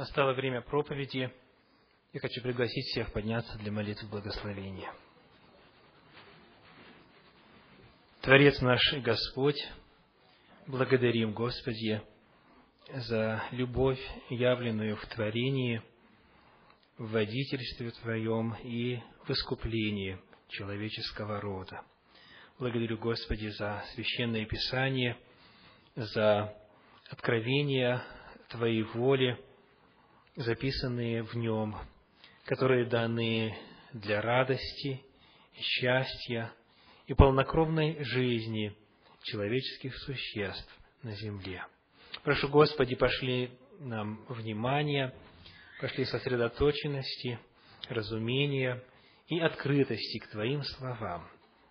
Настало время проповеди. Я хочу пригласить всех подняться для молитвы благословения. Творец наш Господь, благодарим, Господи, за любовь, явленную в творении, в водительстве Твоем и в искуплении человеческого рода. Благодарю, Господи, за священное Писание, за откровения Твоей воли, записанные в нем, которые даны для радости, счастья и полнокровной жизни человеческих существ на земле. Прошу, Господи, пошли нам внимание, пошли сосредоточенности, разумения и открытости к Твоим словам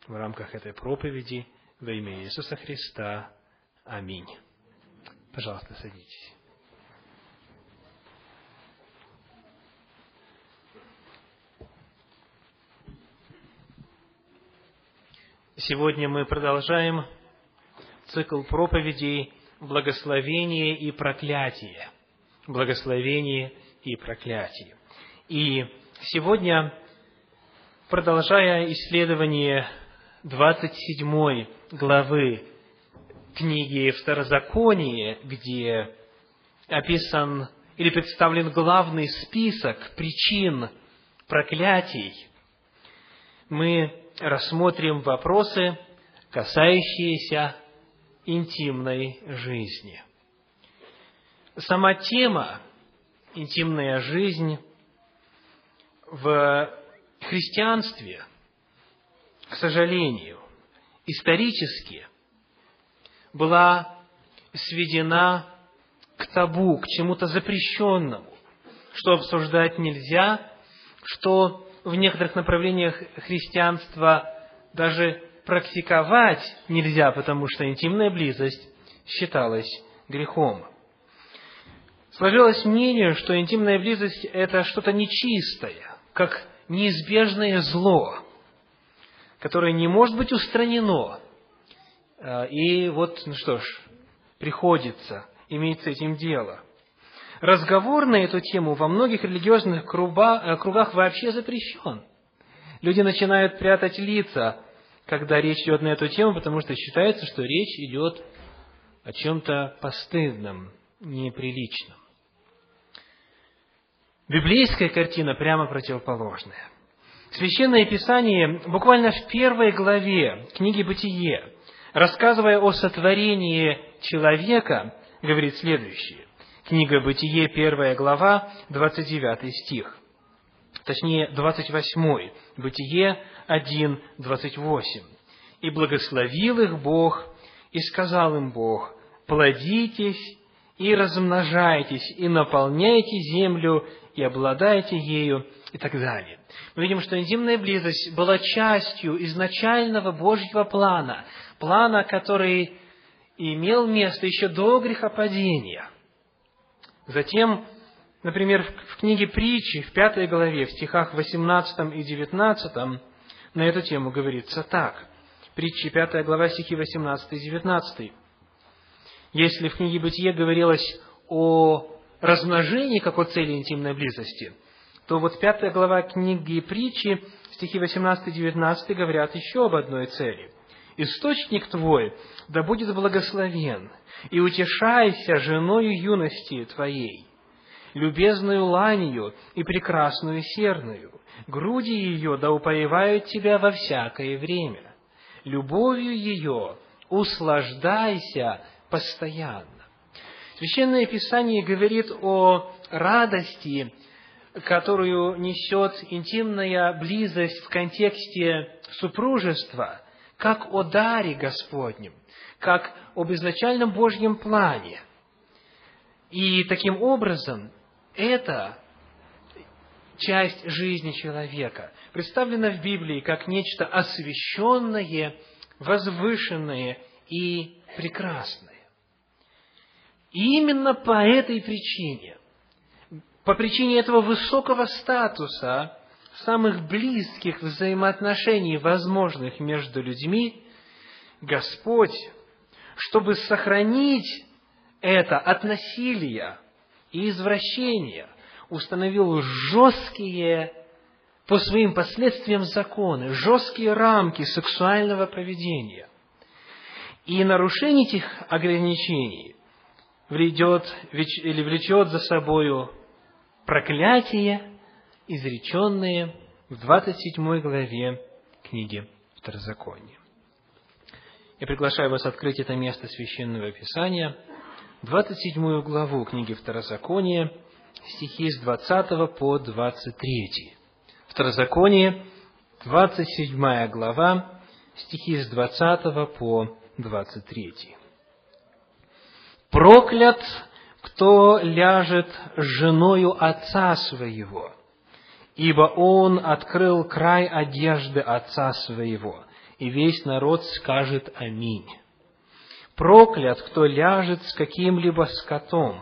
в рамках этой проповеди во имя Иисуса Христа. Аминь. Пожалуйста, садитесь. Сегодня мы продолжаем цикл проповедей «Благословение и проклятие». Благословение и проклятие. И сегодня, продолжая исследование 27 главы книги Второзаконие, где описан или представлен главный список причин проклятий, мы рассмотрим вопросы, касающиеся интимной жизни. Сама тема «интимная жизнь» в христианстве, к сожалению, исторически была сведена к табу, к чему-то запрещенному, что обсуждать нельзя, что в некоторых направлениях христианства даже практиковать нельзя, потому что интимная близость считалась грехом. Сложилось мнение, что интимная близость – это что-то нечистое, как неизбежное зло, которое не может быть устранено. А, и вот, ну что ж, приходится иметь с этим дело – разговор на эту тему во многих религиозных э, кругах вообще запрещен. Люди начинают прятать лица, когда речь идет на эту тему, потому что считается, что речь идет о чем-то постыдном, неприличном. Библейская картина прямо противоположная. Священное Писание буквально в первой главе книги «Бытие», рассказывая о сотворении человека, говорит следующее. Книга Бытие, первая глава, 29 стих. Точнее, 28. Бытие 1, 28. «И благословил их Бог, и сказал им Бог, плодитесь и размножайтесь, и наполняйте землю, и обладайте ею, и так далее. Мы видим, что интимная близость была частью изначального Божьего плана, плана, который имел место еще до грехопадения – Затем, например, в книге притчи, в пятой главе, в стихах 18 и 19, на эту тему говорится так. Притчи, пятая глава, стихи 18 и 19. Если в книге Бытие говорилось о размножении как о цели интимной близости, то вот пятая глава книги притчи, стихи 18 и 19 говорят еще об одной цели. «Источник твой да будет благословен, и утешайся женою юности твоей, любезную ланью и прекрасную серную, груди ее да упоевают тебя во всякое время, любовью ее услаждайся постоянно. Священное Писание говорит о радости, которую несет интимная близость в контексте супружества, как о даре Господнем, как об изначальном Божьем плане. И таким образом, это часть жизни человека представлена в Библии как нечто освященное, возвышенное и прекрасное. И именно по этой причине, по причине этого высокого статуса, самых близких взаимоотношений, возможных между людьми, Господь чтобы сохранить это от насилия и извращения, установил жесткие по своим последствиям законы, жесткие рамки сексуального поведения. И нарушение этих ограничений влечет, или влечет за собою проклятие, изреченные в 27 главе книги Второзакония. Я приглашаю вас открыть это место Священного Писания, 27 главу книги Второзакония, стихи с 20 по 23. Второзаконие, 27 глава, стихи с 20 по 23. «Проклят, кто ляжет с женою отца своего, ибо он открыл край одежды отца своего, и весь народ скажет Аминь. Проклят, кто ляжет с каким-либо скотом,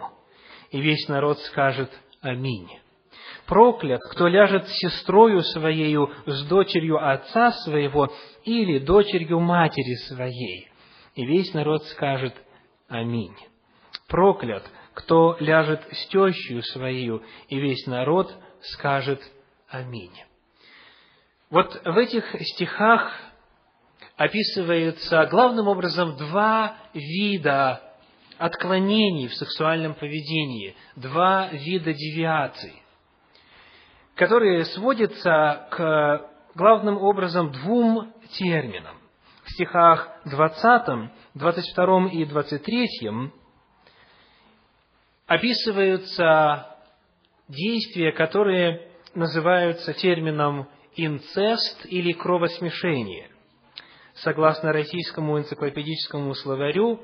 и весь народ скажет Аминь. Проклят, кто ляжет с сестрою своею, с дочерью отца своего или дочерью матери своей, и весь народ скажет Аминь. Проклят, кто ляжет с тещью своею, и весь народ скажет Аминь. Вот в этих стихах описывается главным образом два вида отклонений в сексуальном поведении, два вида девиаций, которые сводятся к главным образом двум терминам. В стихах 20, 22 и 23 описываются действия, которые называются термином инцест или кровосмешение. Согласно российскому энциклопедическому словарю,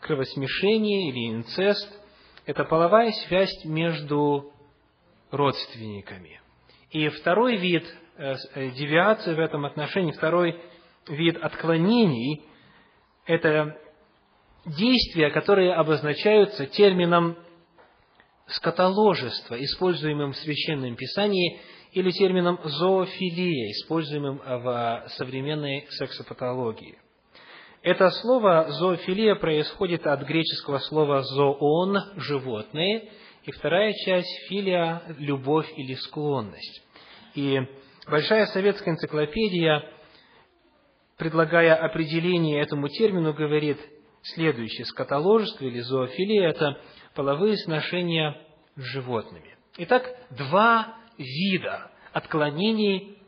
кровосмешение или инцест – это половая связь между родственниками. И второй вид э, э, девиации в этом отношении, второй вид отклонений – это действия, которые обозначаются термином скотоложества, используемым в Священном Писании, или термином зоофилия, используемым в современной сексопатологии. Это слово зоофилия происходит от греческого слова зоон – животные, и вторая часть – филия – любовь или склонность. И Большая советская энциклопедия, предлагая определение этому термину, говорит следующее. Скотоложество или зоофилия – это половые сношения с животными. Итак, два вида отклонений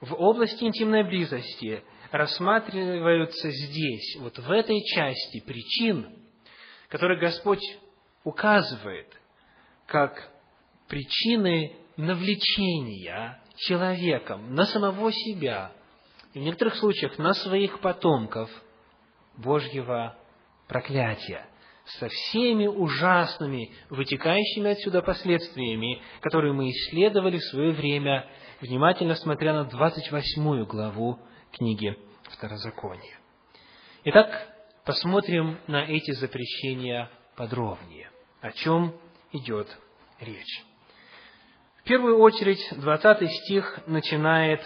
в области интимной близости рассматриваются здесь, вот в этой части причин, которые Господь указывает как причины навлечения человеком на самого себя и в некоторых случаях на своих потомков Божьего проклятия со всеми ужасными, вытекающими отсюда последствиями, которые мы исследовали в свое время, внимательно смотря на 28 главу книги Второзакония. Итак, посмотрим на эти запрещения подробнее. О чем идет речь? В первую очередь, 20 стих начинает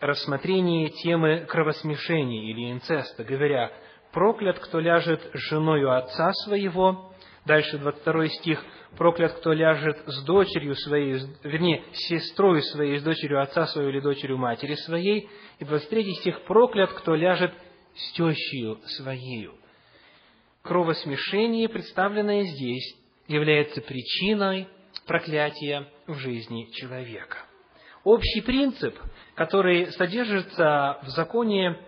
рассмотрение темы кровосмешения или инцеста, говоря, проклят, кто ляжет женою отца своего. Дальше 22 стих. Проклят, кто ляжет с дочерью своей, вернее, с сестрой своей, с дочерью отца своего или дочерью матери своей. И 23 стих. Проклят, кто ляжет с тещью своею. Кровосмешение, представленное здесь, является причиной проклятия в жизни человека. Общий принцип, который содержится в законе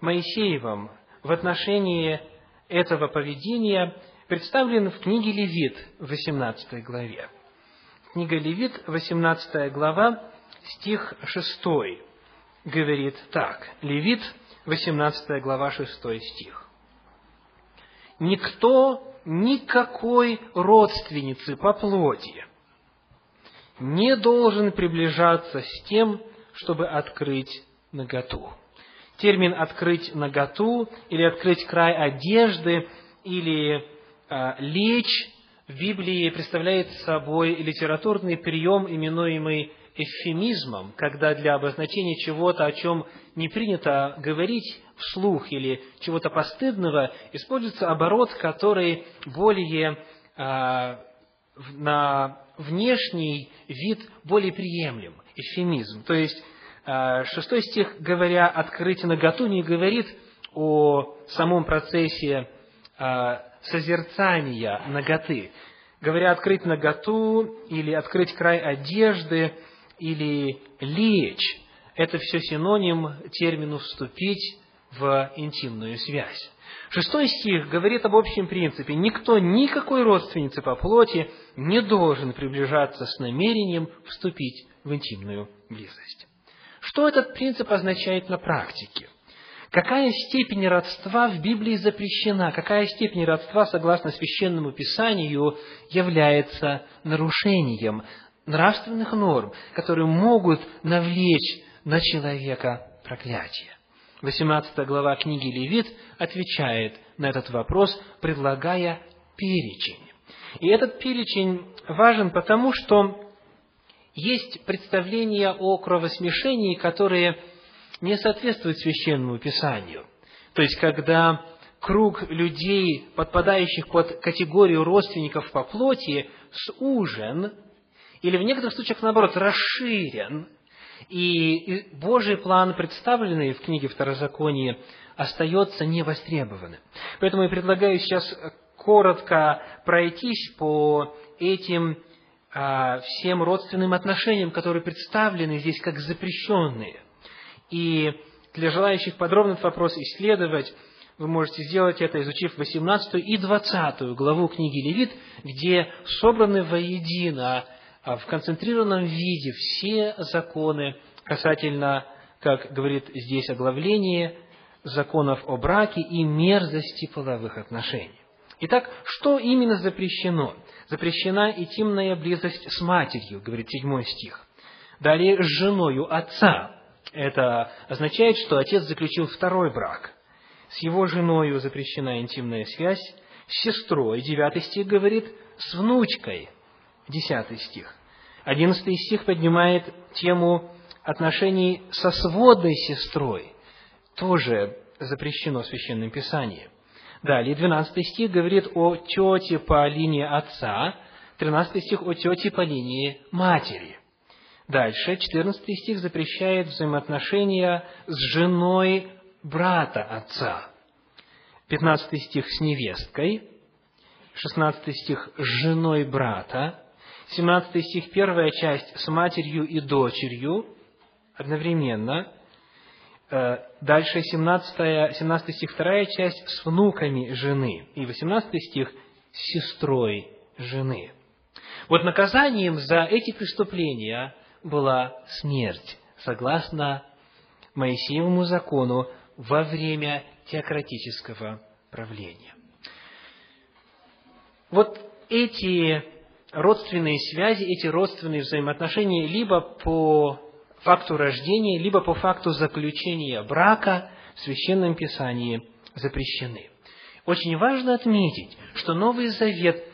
Моисеевом, в отношении этого поведения представлен в книге Левит в 18 главе. Книга Левит, 18 глава, стих 6 говорит так. Левит, 18 глава, 6 стих. «Никто никакой родственницы по плоти не должен приближаться с тем, чтобы открыть наготу термин «открыть наготу» или «открыть край одежды» или э, «лечь» в Библии представляет собой литературный прием, именуемый эвфемизмом, когда для обозначения чего-то, о чем не принято говорить вслух или чего-то постыдного, используется оборот, который более э, на внешний вид более приемлем, эфемизм. То есть, шестой стих, говоря «открыть наготу», не говорит о самом процессе э, созерцания наготы. Говоря «открыть наготу» или «открыть край одежды» или «лечь», это все синоним термину «вступить в интимную связь. Шестой стих говорит об общем принципе. Никто никакой родственницы по плоти не должен приближаться с намерением вступить в интимную близость. Что этот принцип означает на практике? Какая степень родства в Библии запрещена? Какая степень родства, согласно священному писанию, является нарушением нравственных норм, которые могут навлечь на человека проклятие? 18 глава книги Левит отвечает на этот вопрос, предлагая перечень. И этот перечень важен потому, что есть представления о кровосмешении, которые не соответствуют священному писанию. То есть, когда круг людей, подпадающих под категорию родственников по плоти, сужен, или в некоторых случаях, наоборот, расширен, и Божий план, представленный в книге Второзакония, остается невостребованным. Поэтому я предлагаю сейчас коротко пройтись по этим всем родственным отношениям, которые представлены здесь как запрещенные. И для желающих подробно этот вопрос исследовать, вы можете сделать это, изучив 18 и 20 главу книги Левит, где собраны воедино а в концентрированном виде все законы касательно, как говорит здесь оглавление, законов о браке и мерзости половых отношений. Итак, что именно запрещено? Запрещена интимная близость с матерью, говорит седьмой стих. Далее, с женою отца. Это означает, что отец заключил второй брак. С его женою запрещена интимная связь, с сестрой, девятый стих говорит, с внучкой, Десятый стих. Одиннадцатый стих поднимает тему отношений со сводной сестрой. Тоже запрещено в Священном Писании. Далее, двенадцатый стих говорит о тете по линии отца, тринадцатый стих о тете по линии матери. Дальше, четырнадцатый стих запрещает взаимоотношения с женой брата отца. Пятнадцатый стих с невесткой, шестнадцатый стих с женой брата, 17 стих, первая часть с матерью и дочерью одновременно. Э, дальше 17, 17 стих, вторая часть с внуками жены. И 18 стих с сестрой жены. Вот наказанием за эти преступления была смерть, согласно Моисеевому закону во время теократического правления. Вот эти родственные связи, эти родственные взаимоотношения либо по факту рождения, либо по факту заключения брака в Священном Писании запрещены. Очень важно отметить, что Новый Завет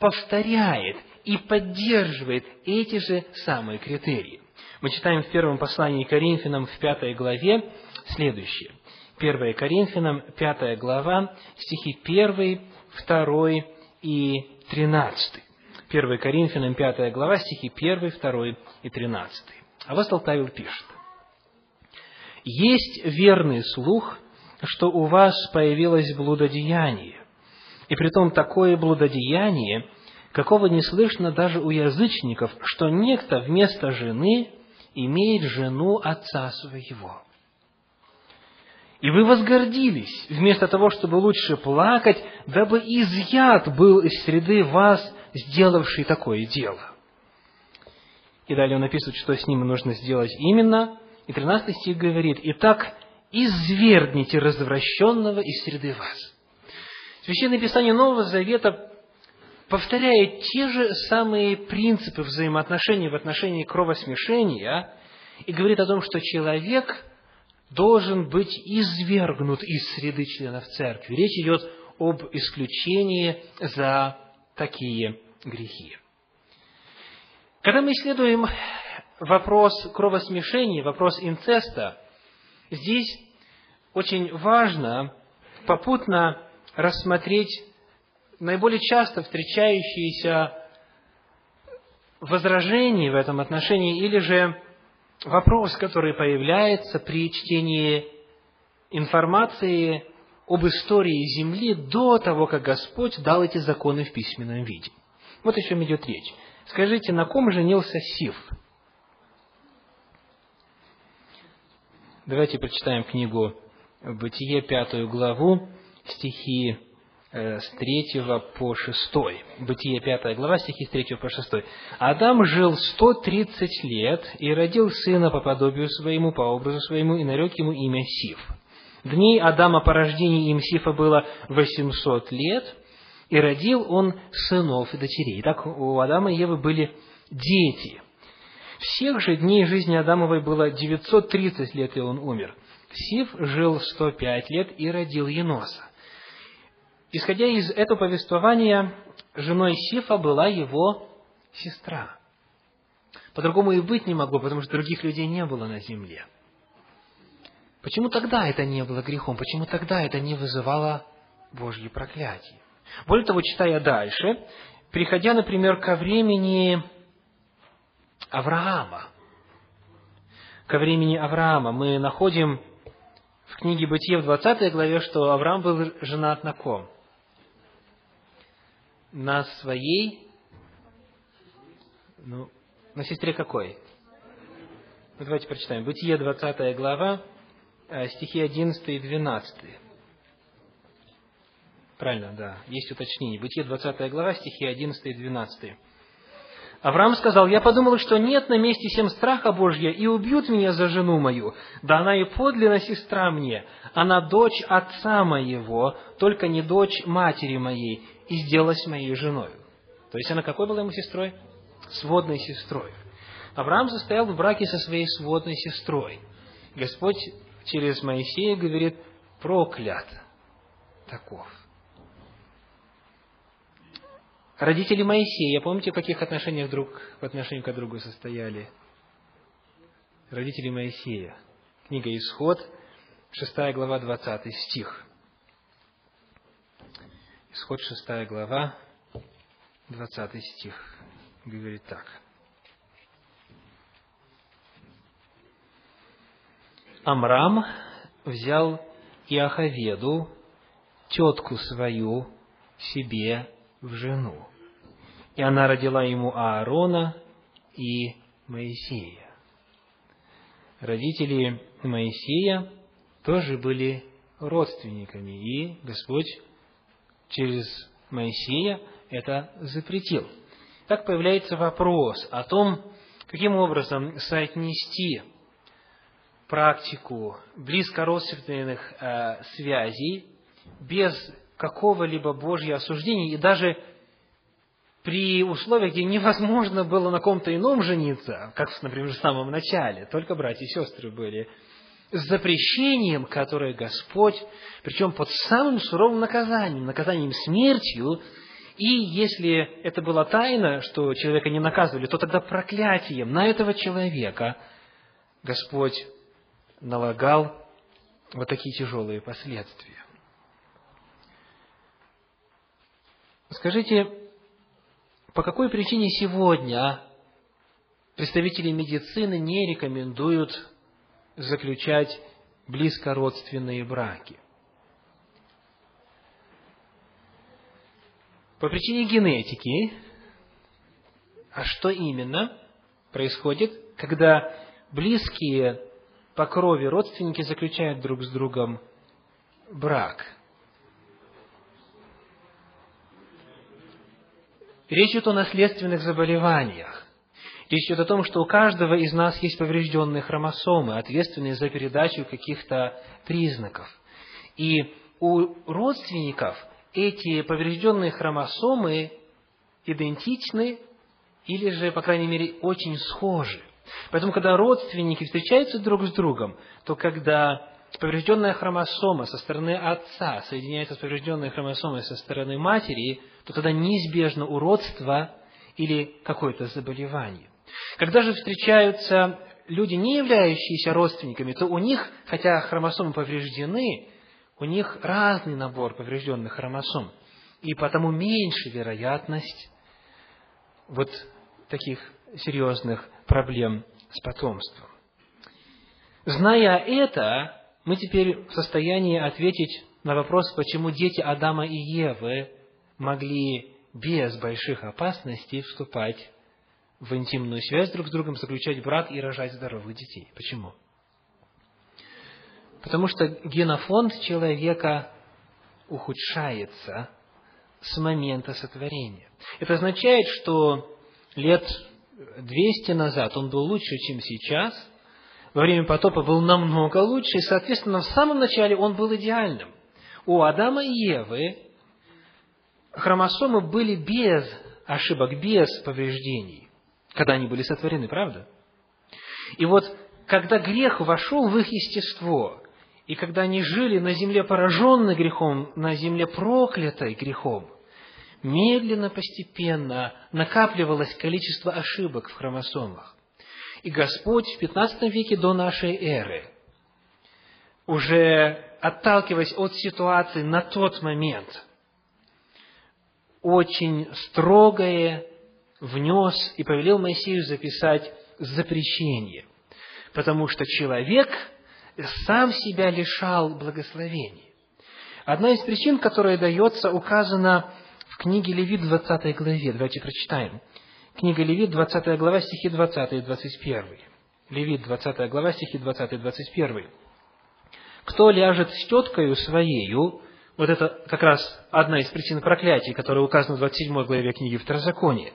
повторяет и поддерживает эти же самые критерии. Мы читаем в первом послании Коринфянам в пятой главе следующее. 1 Коринфянам, пятая глава, стихи 1, 2 и 13. 1 Коринфянам 5 глава, стихи 1, 2 и 13. Апостол Павел пишет. «Есть верный слух, что у вас появилось блудодеяние, и притом такое блудодеяние, какого не слышно даже у язычников, что некто вместо жены имеет жену отца своего. И вы возгордились, вместо того, чтобы лучше плакать, дабы изъят был из среды вас сделавший такое дело. И далее он описывает, что с ним нужно сделать именно. И 13 стих говорит, «Итак, извергните развращенного из среды вас». Священное Писание Нового Завета повторяет те же самые принципы взаимоотношений в отношении кровосмешения и говорит о том, что человек должен быть извергнут из среды членов церкви. Речь идет об исключении за такие грехи. Когда мы исследуем вопрос кровосмешения, вопрос инцеста, здесь очень важно попутно рассмотреть наиболее часто встречающиеся возражений в этом отношении, или же вопрос, который появляется при чтении информации об истории Земли до того, как Господь дал эти законы в письменном виде. Вот о чем идет речь. Скажите, на ком женился Сиф? Давайте прочитаем книгу Бытие, пятую главу, стихи э, с третьего по шестой. Бытие, пятая глава, стихи с третьего по шестой. Адам жил сто тридцать лет и родил сына по подобию своему, по образу своему, и нарек ему имя Сиф. Дней Адама по рождении им Сифа было восемьсот лет, и родил он сынов и дочерей. Так у Адама и Евы были дети. Всех же дней жизни Адамовой было 930 лет, и он умер. Сиф жил 105 лет и родил Еноса. Исходя из этого повествования, женой Сифа была его сестра. По-другому и быть не могло, потому что других людей не было на земле. Почему тогда это не было грехом? Почему тогда это не вызывало Божье проклятие? Более того, читая дальше, приходя, например, ко времени Авраама, ко времени Авраама, мы находим в книге Бытие в 20 главе, что Авраам был женат на ком? На своей, ну, на сестре какой? Ну, давайте прочитаем. Бытие 20 глава, э, стихи 11 и 12. Правильно, да, есть уточнение. Бытие 20 глава, стихи 11 и 12. Авраам сказал, я подумал, что нет на месте всем страха Божья, и убьют меня за жену мою. Да она и подлинна сестра мне, она дочь отца моего, только не дочь матери моей, и сделалась моей женой. То есть она какой была ему сестрой? Сводной сестрой. Авраам состоял в браке со своей сводной сестрой. Господь через Моисея говорит, проклят таков. Родители Моисея, помните, в каких отношениях друг в отношении к другу состояли? Родители Моисея. Книга Исход, 6 глава, 20 стих. Исход, 6 глава, 20 стих. Говорит так. Амрам взял Иоховеду, тетку свою, себе в жену. И она родила ему Аарона и Моисея. Родители Моисея тоже были родственниками, и Господь через Моисея это запретил. Так появляется вопрос о том, каким образом соотнести практику близкородственных э, связей без какого-либо Божьего осуждения, и даже при условиях, где невозможно было на ком-то ином жениться, как, например, в самом начале, только братья и сестры были, с запрещением, которое Господь, причем под самым суровым наказанием, наказанием смертью, и если это была тайна, что человека не наказывали, то тогда проклятием на этого человека Господь налагал вот такие тяжелые последствия. Скажите, по какой причине сегодня представители медицины не рекомендуют заключать близкородственные браки? По причине генетики. А что именно происходит, когда близкие по крови родственники заключают друг с другом брак? Речь идет о наследственных заболеваниях. Речь идет о том, что у каждого из нас есть поврежденные хромосомы, ответственные за передачу каких-то признаков. И у родственников эти поврежденные хромосомы идентичны или же, по крайней мере, очень схожи. Поэтому, когда родственники встречаются друг с другом, то когда поврежденная хромосома со стороны отца соединяется с поврежденной хромосомой со стороны матери, то тогда неизбежно уродство или какое-то заболевание. Когда же встречаются люди, не являющиеся родственниками, то у них, хотя хромосомы повреждены, у них разный набор поврежденных хромосом. И потому меньше вероятность вот таких серьезных проблем с потомством. Зная это, мы теперь в состоянии ответить на вопрос, почему дети Адама и Евы могли без больших опасностей вступать в интимную связь друг с другом, заключать брак и рожать здоровых детей. Почему? Потому что генофонд человека ухудшается с момента сотворения. Это означает, что лет 200 назад он был лучше, чем сейчас, во время потопа был намного лучше, и, соответственно, в самом начале он был идеальным. У Адама и Евы хромосомы были без ошибок, без повреждений, когда они были сотворены, правда? И вот, когда грех вошел в их естество, и когда они жили на земле пораженной грехом, на земле проклятой грехом, медленно, постепенно накапливалось количество ошибок в хромосомах. И Господь в 15 веке до нашей эры, уже отталкиваясь от ситуации на тот момент, очень строгое внес и повелел Моисею записать запрещение, потому что человек сам себя лишал благословений. Одна из причин, которая дается, указана в книге Левит 20 главе. Давайте прочитаем. Книга Левит, 20 глава, стихи 20 и 21. Левит, 20 глава, стихи 20 и 21. «Кто ляжет с теткою своею, вот это как раз одна из причин проклятий, которая указана в 27 главе книги Второзакония.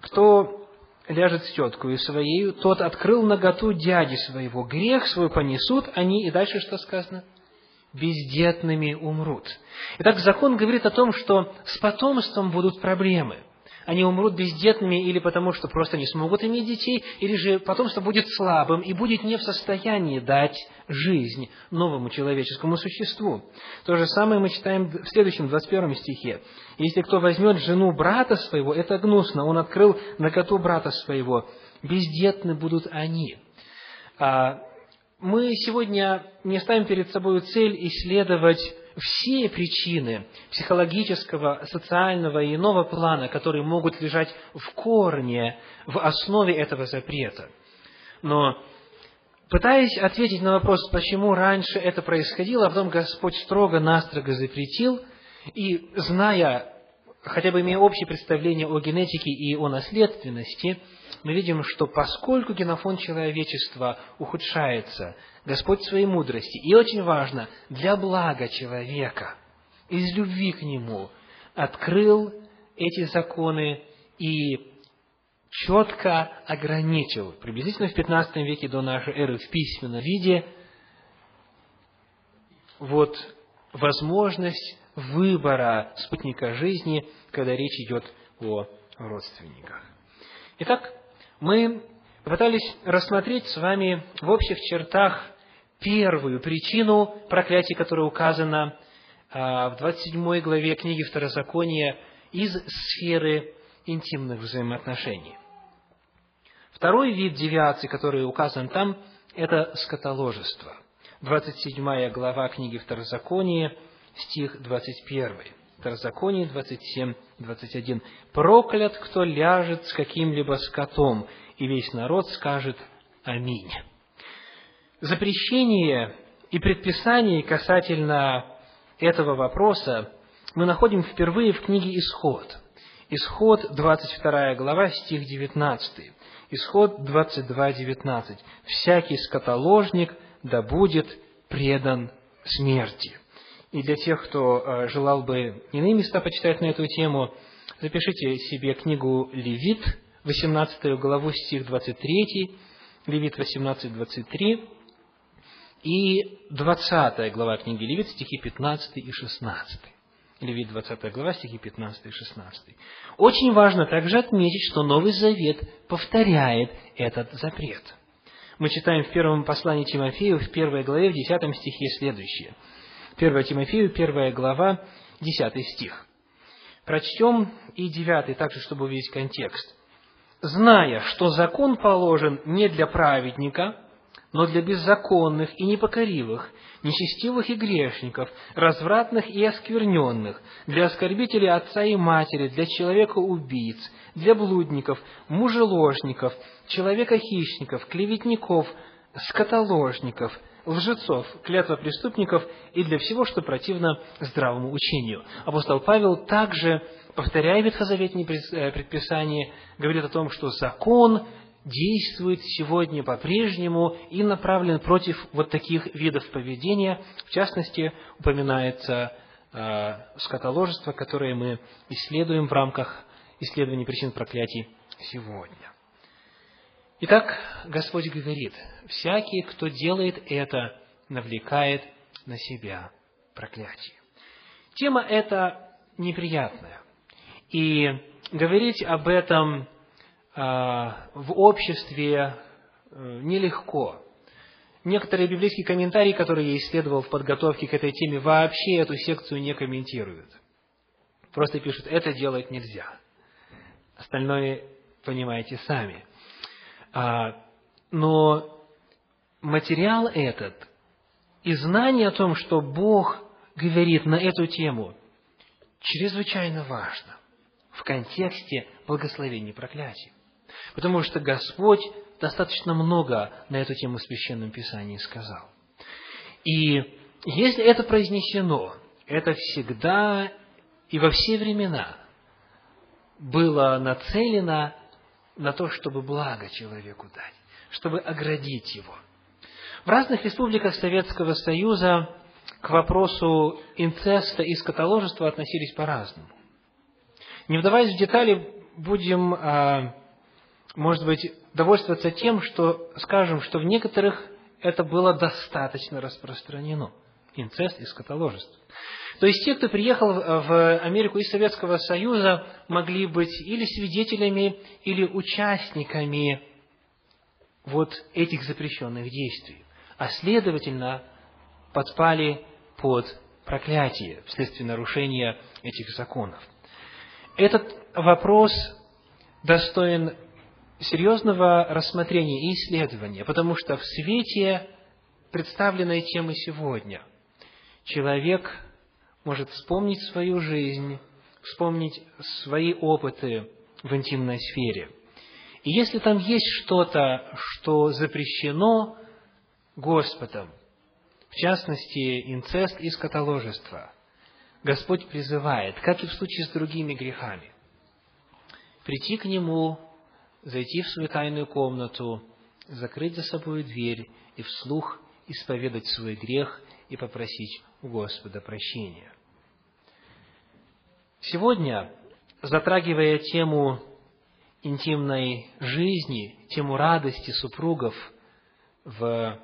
Кто ляжет с теткою своею, тот открыл наготу дяди своего. Грех свой понесут они, и дальше что сказано? Бездетными умрут. Итак, закон говорит о том, что с потомством будут проблемы – они умрут бездетными или потому, что просто не смогут иметь детей, или же потомство будет слабым и будет не в состоянии дать жизнь новому человеческому существу. То же самое мы читаем в следующем, 21 стихе. «Если кто возьмет жену брата своего, это гнусно, он открыл наготу брата своего, бездетны будут они». А, мы сегодня не ставим перед собой цель исследовать все причины психологического, социального и иного плана, которые могут лежать в корне, в основе этого запрета. Но пытаясь ответить на вопрос, почему раньше это происходило, а потом Господь строго-настрого запретил, и зная, хотя бы имея общее представление о генетике и о наследственности, мы видим, что поскольку генофонд человечества ухудшается, Господь своей мудрости, и очень важно, для блага человека, из любви к Нему, открыл эти законы и четко ограничил, приблизительно в 15 веке до нашей эры, в письменном виде, вот возможность выбора спутника жизни, когда речь идет о родственниках. Итак, мы попытались рассмотреть с вами в общих чертах первую причину проклятия, которая указана а, в 27 главе книги Второзакония из сферы интимных взаимоотношений. Второй вид девиации, который указан там, это скотоложество. 27 глава книги Второзакония, стих 21. Второзаконие 27, 21. «Проклят, кто ляжет с каким-либо скотом, и весь народ скажет Аминь». Запрещение и предписание касательно этого вопроса мы находим впервые в книге «Исход». Исход, 22 глава, стих 19. Исход 22, 19. «Всякий скотоложник да будет предан смерти». И для тех, кто э, желал бы иные места почитать на эту тему, запишите себе книгу «Левит», 18 главу, стих 23, Левит 18, 23, и 20 глава книги Левит, стихи 15 и 16. Левит 20 глава, стихи 15 и 16. Очень важно также отметить, что Новый Завет повторяет этот запрет. Мы читаем в первом послании Тимофею, в первой главе, в 10 стихе следующее – 1 Тимофею, 1 глава, 10 стих. Прочтем и 9 также, чтобы увидеть контекст. «Зная, что закон положен не для праведника, но для беззаконных и непокоривых, нечестивых и грешников, развратных и оскверненных, для оскорбителей отца и матери, для человека-убийц, для блудников, мужеложников, человека-хищников, клеветников, скотоложников, лжецов, клятва преступников и для всего, что противно здравому учению. Апостол Павел также, повторяя ветхозаветные э, предписания, говорит о том, что закон действует сегодня по-прежнему и направлен против вот таких видов поведения. В частности, упоминается э, скотоложество, которое мы исследуем в рамках исследования причин проклятий сегодня. Итак, Господь говорит, всякий, кто делает это, навлекает на себя проклятие. Тема эта неприятная. И говорить об этом а, в обществе э, нелегко. Некоторые библейские комментарии, которые я исследовал в подготовке к этой теме, вообще эту секцию не комментируют. Просто пишут, это делать нельзя. Остальное понимаете сами. А, но материал этот и знание о том, что Бог говорит на эту тему, чрезвычайно важно в контексте благословений и проклятий. Потому что Господь достаточно много на эту тему в Священном Писании сказал. И если это произнесено, это всегда и во все времена было нацелено на то, чтобы благо человеку дать, чтобы оградить его. В разных республиках Советского Союза к вопросу инцеста и скотоложества относились по-разному. Не вдаваясь в детали, будем а, может быть, довольствоваться тем, что скажем, что в некоторых это было достаточно распространено. Инцест и скотоложество. То есть те, кто приехал в Америку из Советского Союза, могли быть или свидетелями, или участниками вот этих запрещенных действий, а следовательно подпали под проклятие вследствие нарушения этих законов. Этот вопрос достоин серьезного рассмотрения и исследования, потому что в свете представленной темы сегодня человек может вспомнить свою жизнь, вспомнить свои опыты в интимной сфере. И если там есть что-то, что запрещено Господом, в частности, инцест и скотоложество, Господь призывает, как и в случае с другими грехами, прийти к Нему зайти в свою тайную комнату, закрыть за собой дверь и вслух исповедать свой грех и попросить у Господа прощения. Сегодня, затрагивая тему интимной жизни, тему радости супругов в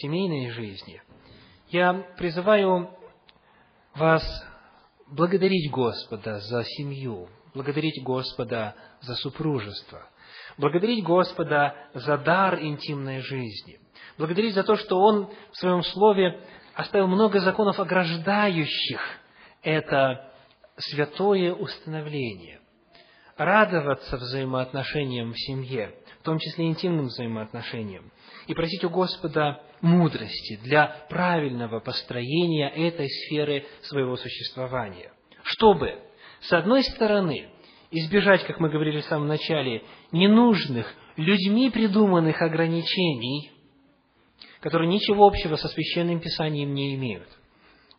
семейной жизни, я призываю вас благодарить Господа за семью, благодарить Господа за супружество, благодарить Господа за дар интимной жизни, благодарить за то, что Он в Своем Слове оставил много законов, ограждающих это святое установление, радоваться взаимоотношениям в семье, в том числе интимным взаимоотношениям, и просить у Господа мудрости для правильного построения этой сферы своего существования, чтобы, с одной стороны, избежать, как мы говорили в самом начале, ненужных, людьми придуманных ограничений, которые ничего общего со священным писанием не имеют.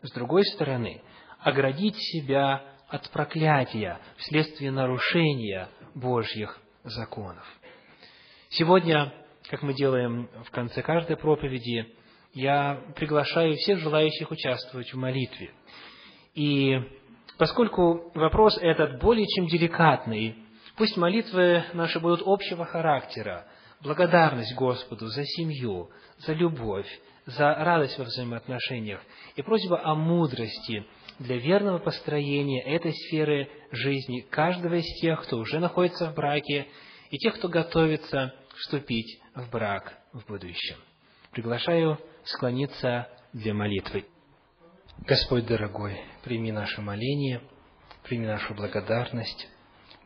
С другой стороны, оградить себя от проклятия вследствие нарушения Божьих законов. Сегодня, как мы делаем в конце каждой проповеди, я приглашаю всех желающих участвовать в молитве. И Поскольку вопрос этот более чем деликатный, пусть молитвы наши будут общего характера, благодарность Господу за семью, за любовь, за радость во взаимоотношениях и просьба о мудрости для верного построения этой сферы жизни каждого из тех, кто уже находится в браке, и тех, кто готовится вступить в брак в будущем. Приглашаю склониться для молитвы. Господь дорогой, прими наше моление, прими нашу благодарность.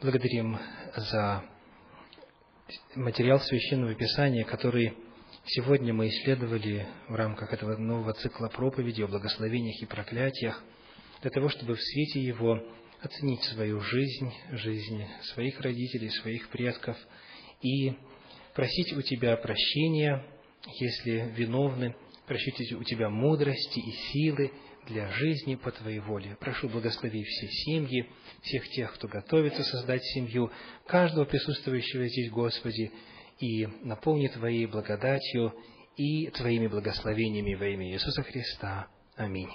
Благодарим за материал Священного Писания, который Сегодня мы исследовали в рамках этого нового цикла проповеди о благословениях и проклятиях, для того, чтобы в свете его оценить свою жизнь, жизнь своих родителей, своих предков и просить у Тебя прощения, если виновны, просить у Тебя мудрости и силы для жизни по Твоей воле. Прошу, благослови все семьи, всех тех, кто готовится создать семью, каждого присутствующего здесь, Господи, и наполни Твоей благодатью и Твоими благословениями во имя Иисуса Христа. Аминь.